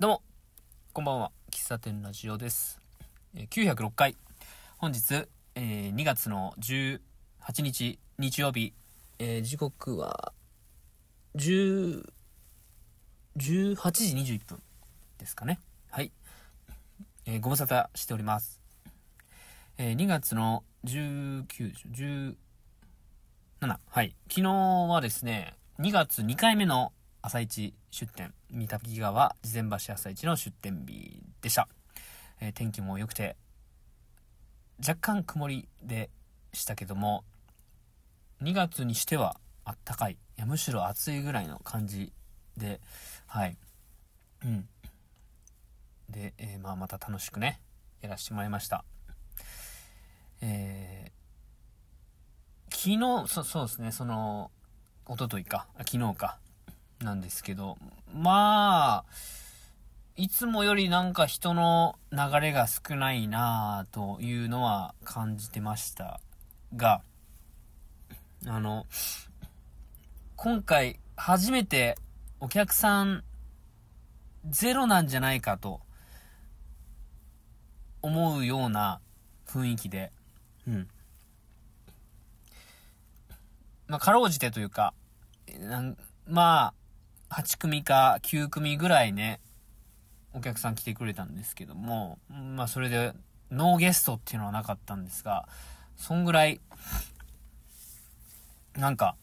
どうも、こんばんは。喫茶店ラジオです。906回。本日、えー2月の18日、日曜日。えー時刻は、10、18時21分ですかね。はい。えーご無沙汰しております。え2月の19、17。はい。昨日はですね、2月2回目の朝市出店、三滝川事前橋朝市の出店日でした。えー天気も良くて、若干曇りでしたけども、2月にしてはあったかい。いや、むしろ暑いぐらいの感じで、はい。うん。で、えーまあまた楽しくね、やらせてもらいました。えー昨日、そ、そうですね、その、一昨日か、昨日か、なんですけど、まあ、いつもよりなんか人の流れが少ないなぁというのは感じてましたが、あの、今回初めてお客さんゼロなんじゃないかと思うような雰囲気で、うん。まあ、かろうじてというか、なんまあ、8組か9組ぐらいね、お客さん来てくれたんですけども、まあそれで、ノーゲストっていうのはなかったんですが、そんぐらい、なんか、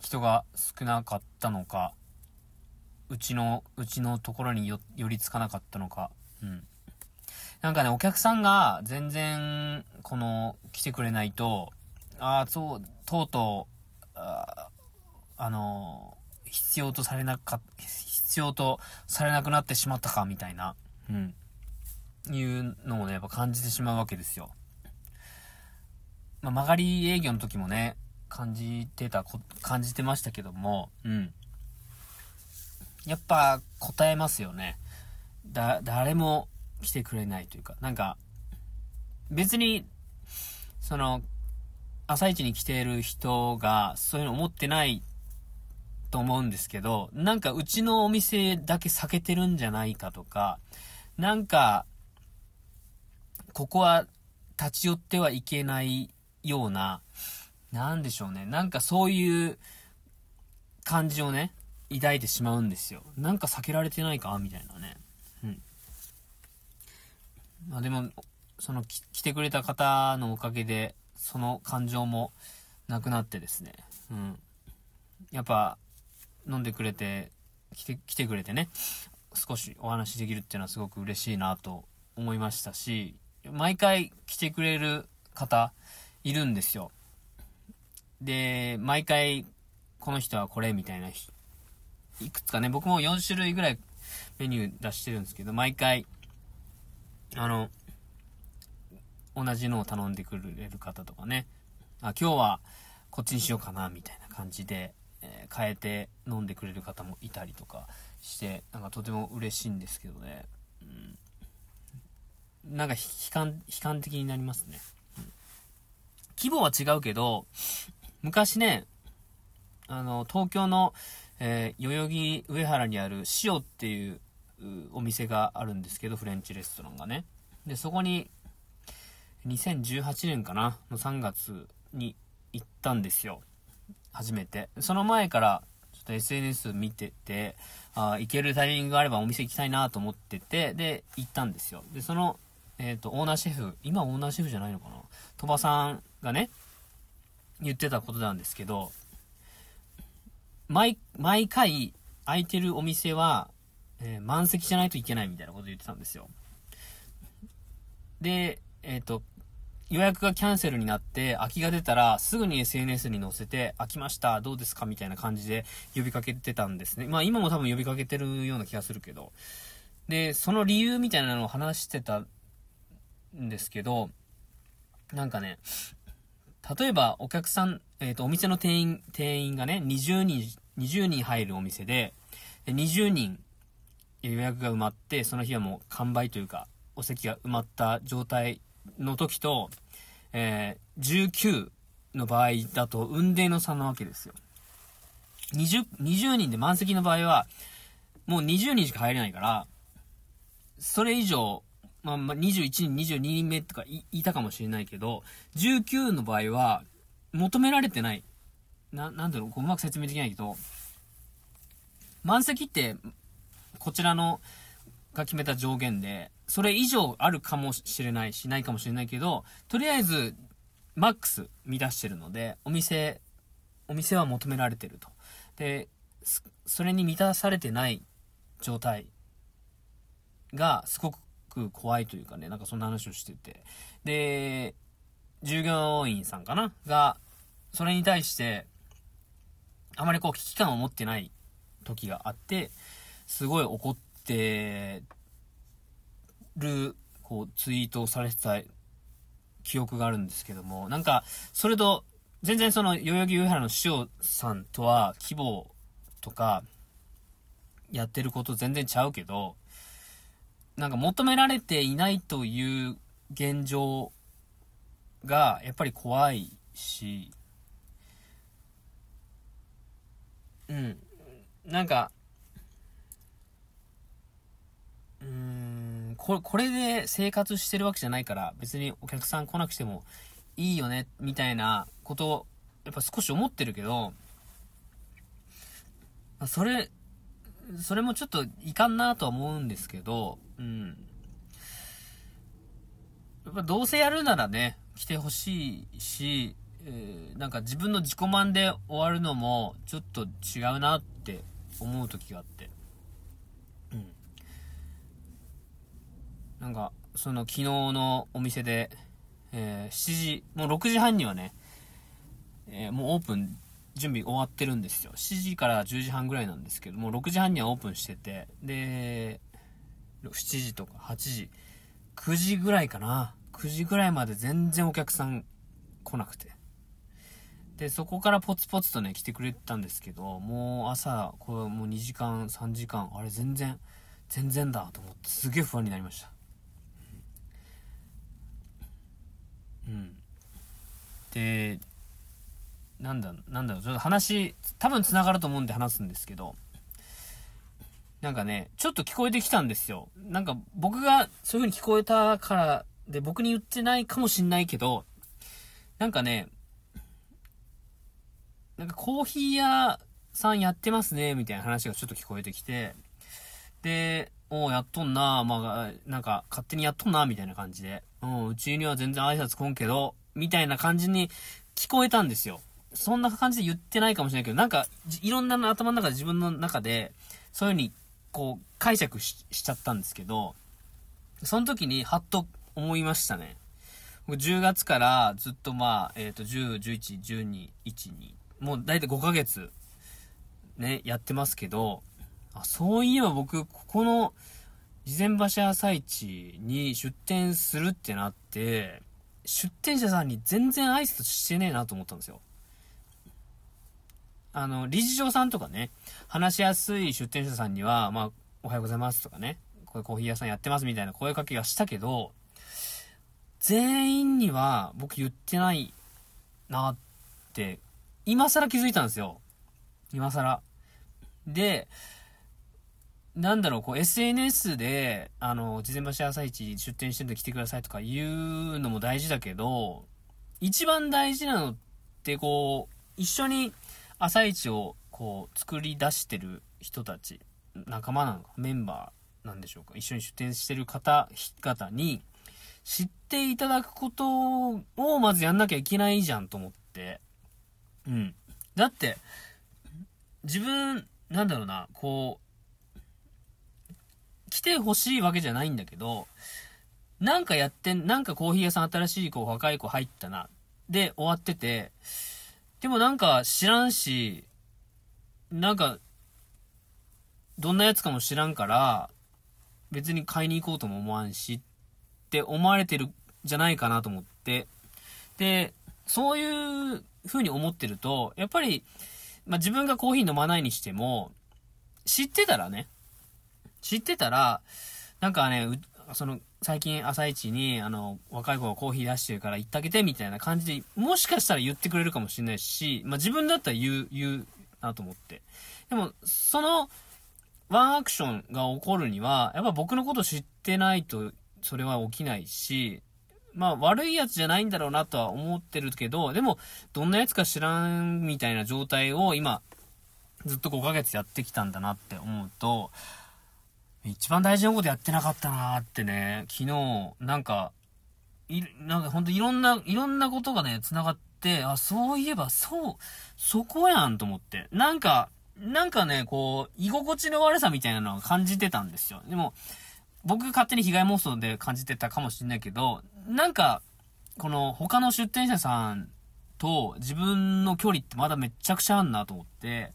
人が少なかったのか、うちの、うちのところによ、寄りつかなかったのか、うん。なんかね、お客さんが全然、この、来てくれないと、ああ、そう、とうとう、ああの必要とされなか、必要とされなくなってしまったか、みたいな、うん。いうのをね、やっぱ感じてしまうわけですよ。まあ、曲がり営業の時もね、感じてた、感じてましたけども、うん。やっぱ答えますよね。だ、誰も来てくれないというか、なんか、別に、その、朝一に来ている人が、そういうの思ってないと思うんですけど、なんかうちのお店だけ避けてるんじゃないかとか、なんか、ここは立ち寄ってはいけないような、なんでしょうね。なんかそういう感じをね、抱いてしまうんですよ。なんか避けられてないかみたいなね。うん。まあでも、その来てくれた方のおかげで、その感情もなくなってですね。うん。やっぱ、飲んでくれて、来て、来てくれてね、少しお話できるっていうのはすごく嬉しいなと思いましたし、毎回来てくれる方いるんですよ。で、毎回この人はこれみたいな、いくつかね、僕も4種類ぐらいメニュー出してるんですけど、毎回、あの、同じのを頼んでくれる方とかね、あ、今日はこっちにしようかな、みたいな感じで、えー変えて飲んでくれる方もいたりとかして、なんかとても嬉しいんですけどね。うん、なんか悲観、悲観的になりますね。うん規模は違うけど、昔ね、あの、東京の、えー代々木上原にある塩っていうお店があるんですけど、フレンチレストランがね。で、そこに、2018年かなの3月に行ったんですよ。初めて。その前から、ちょっと SNS 見てて、あ行けるタイミングがあればお店行きたいなと思ってて、で、行ったんですよ。で、その、えっ、と、オーナーシェフ、今オーナーシェフじゃないのかな？鳥羽さんがね、言ってたことなんですけど、毎、毎回空いてるお店は、えー満席じゃないといけないみたいなこと言ってたんですよ。で、えっ、と、予約がキャンセルになって空きが出たらすぐに SNS に載せて空きましたどうですかみたいな感じで呼びかけてたんですね。まあ今も多分呼びかけてるような気がするけど。で、その理由みたいなのを話してたんですけど、なんかね、例えばお客さん、えっ、と、お店の店員、店員がね、20人、20人入るお店で、で20人予約が埋まって、その日はもう完売というか、お席が埋まった状態の時と、えー、19の場合だと運命の差なわけですよ。20、20人で満席の場合は、もう20人しか入れないから、それ以上、まあ、まあ、21人、22人目とかいたかもしれないけど、19の場合は、求められてない。な、なんだろう、こううまく説明できないけど、満席って、こちらの、が決めた上限で、それ以上あるかもしれないし、ないかもしれないけど、とりあえず、マックス満たしてるので、お店、お店は求められてると。で、それに満たされてない状態がすごく怖いというかね、なんかそんな話をしてて。で、従業員さんかな？が、それに対して、あまりこう危機感を持ってない時があって、すごい怒ってる、こう、ツイートをされてた記憶があるんですけども、なんか、それと、全然その、代々木上原の師匠さんとは、規模とか、やってること全然ちゃうけど、なんか求められていないという現状が、やっぱり怖いし、うん。なんか、うーん、ここれで生活してるわけじゃないから、別にお客さん来なくてもいいよね、みたいなことを、やっぱ少し思ってるけど、それ、それもちょっといかんなとは思うんですけど、うん。やっぱどうせやるならね、来てほしいし、えー、なんか自分の自己満で終わるのもちょっと違うなって思う時があって。うん。なんか、その昨日のお店で、えー、7時、もう6時半にはね、えー、もうオープン準備終わってるんですよ。7時から10時半ぐらいなんですけども、6時半にはオープンしてて、で、7時とか8時、9時ぐらいかな。9時ぐらいまで全然お客さん来なくて。で、そこからポツポツとね、来てくれたんですけど、もう朝、これもう2時間、3時間、あれ全然、全然だと思って、すげえ不安になりました。で、なんだ、なんだろう、ちょっと話、多分繋がると思うんで話すんですけど、なんかね、ちょっと聞こえてきたんですよ。なんか僕がそういう風に聞こえたからで僕に言ってないかもしんないけど、なんかね、なんかコーヒー屋さんやってますね、みたいな話がちょっと聞こえてきて、で、おおやっとんな、まあ、なんか勝手にやっとんな、みたいな感じで、うん、うちには全然挨拶来んけど、みたいな感じに聞こえたんですよ。そんな感じで言ってないかもしれないけど、なんか、いろんな頭の中で自分の中で、そういう風に、こう、解釈しちゃったんですけど、その時に、はっと思いましたね。僕10月からずっとまあ、えっ、ー、と、10、11、12、1、2、もう大体5ヶ月、ね、やってますけど、あ、そういえば僕、ここの、事前橋朝市に出店するってなって、出店者さんに全然挨拶してねえなと思ったんですよ。あの、理事長さんとかね、話しやすい出店者さんには、まあ、おはようございますとかね、これコーヒー屋さんやってますみたいな声かけがしたけど、全員には僕言ってないなって今更気づいたんですよ。今更。で、なんだろう、こう、SNS で、あの、事前橋朝市出店してるんで来てくださいとか言うのも大事だけど、一番大事なのって、こう、一緒に朝市を、こう、作り出してる人たち、仲間なのか、メンバーなんでしょうか、一緒に出店してる方、々に、知っていただくことをまずやんなきゃいけないじゃんと思って、うん。だって、自分、なんだろうな、こう、来てほしいわけじゃないんだけど、なんかやってん、なんかコーヒー屋さん新しい子、若い子入ったな。で、終わってて、でもなんか知らんし、なんか、どんなやつかも知らんから、別に買いに行こうとも思わんし、って思われてるじゃないかなと思って。で、そういう風に思ってると、やっぱり、まあ、自分がコーヒー飲まないにしても、知ってたらね、知ってたら、なんかね、その、最近朝一に、あの、若い子がコーヒー出してるから行ってあげてみたいな感じで、もしかしたら言ってくれるかもしれないし、まあ、自分だったら言う、言うなと思って。でも、その、ワンアクションが起こるには、やっぱ僕のこと知ってないと、それは起きないし、まあ悪いやつじゃないんだろうなとは思ってるけど、でも、どんなやつか知らんみたいな状態を今、ずっと5ヶ月やってきたんだなって思うと、一番大事なことやってなかったなーってね、昨日、なんか、い、なんかほんといろんな、いろんなことがね、繋がって、あ、そういえば、そう、そこやんと思って。なんか、なんかね、こう、居心地の悪さみたいなのを感じてたんですよ。でも、僕勝手に被害妄想で感じてたかもしれないけど、なんか、この他の出店者さんと自分の距離ってまだめっちゃくちゃあんなと思って、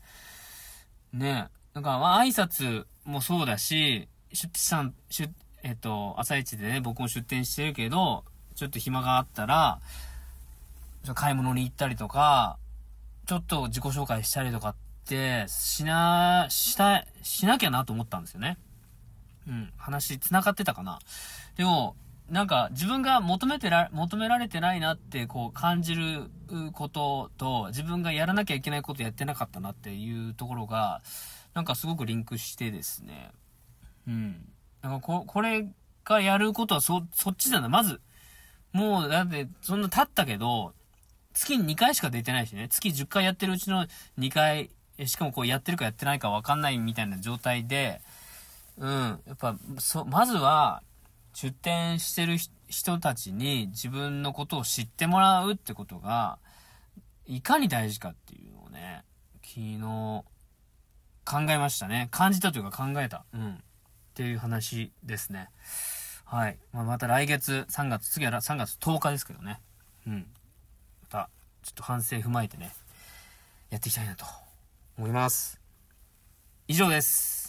ねなんか、まあ、挨拶もそうだし、出店さん、出、えっと、朝一でね、僕も出店してるけど、ちょっと暇があったら、買い物に行ったりとか、ちょっと自己紹介したりとかって、しな、した、しなきゃなと思ったんですよね。うん、話繋がってたかな。でも、なんか自分が求めてら、求められてないなってこう感じることと、自分がやらなきゃいけないことやってなかったなっていうところが、なんかすごくリンクしてですね。うん。なんかこ、これがやることはそ、そっちだな。まず、もう、だって、そんな経ったけど、月に2回しか出てないしね。月10回やってるうちの2回、しかもこうやってるかやってないかわかんないみたいな状態で、うん。やっぱ、そ、まずは、出店してる人たちに自分のことを知ってもらうってことが、いかに大事かっていうのをね、昨日、考えましたね。感じたというか考えた。うん。っていう話ですね。はい。まあ、また来月3月、次は3月10日ですけどね。うん。また、ちょっと反省踏まえてね、やっていきたいなと思います。以上です。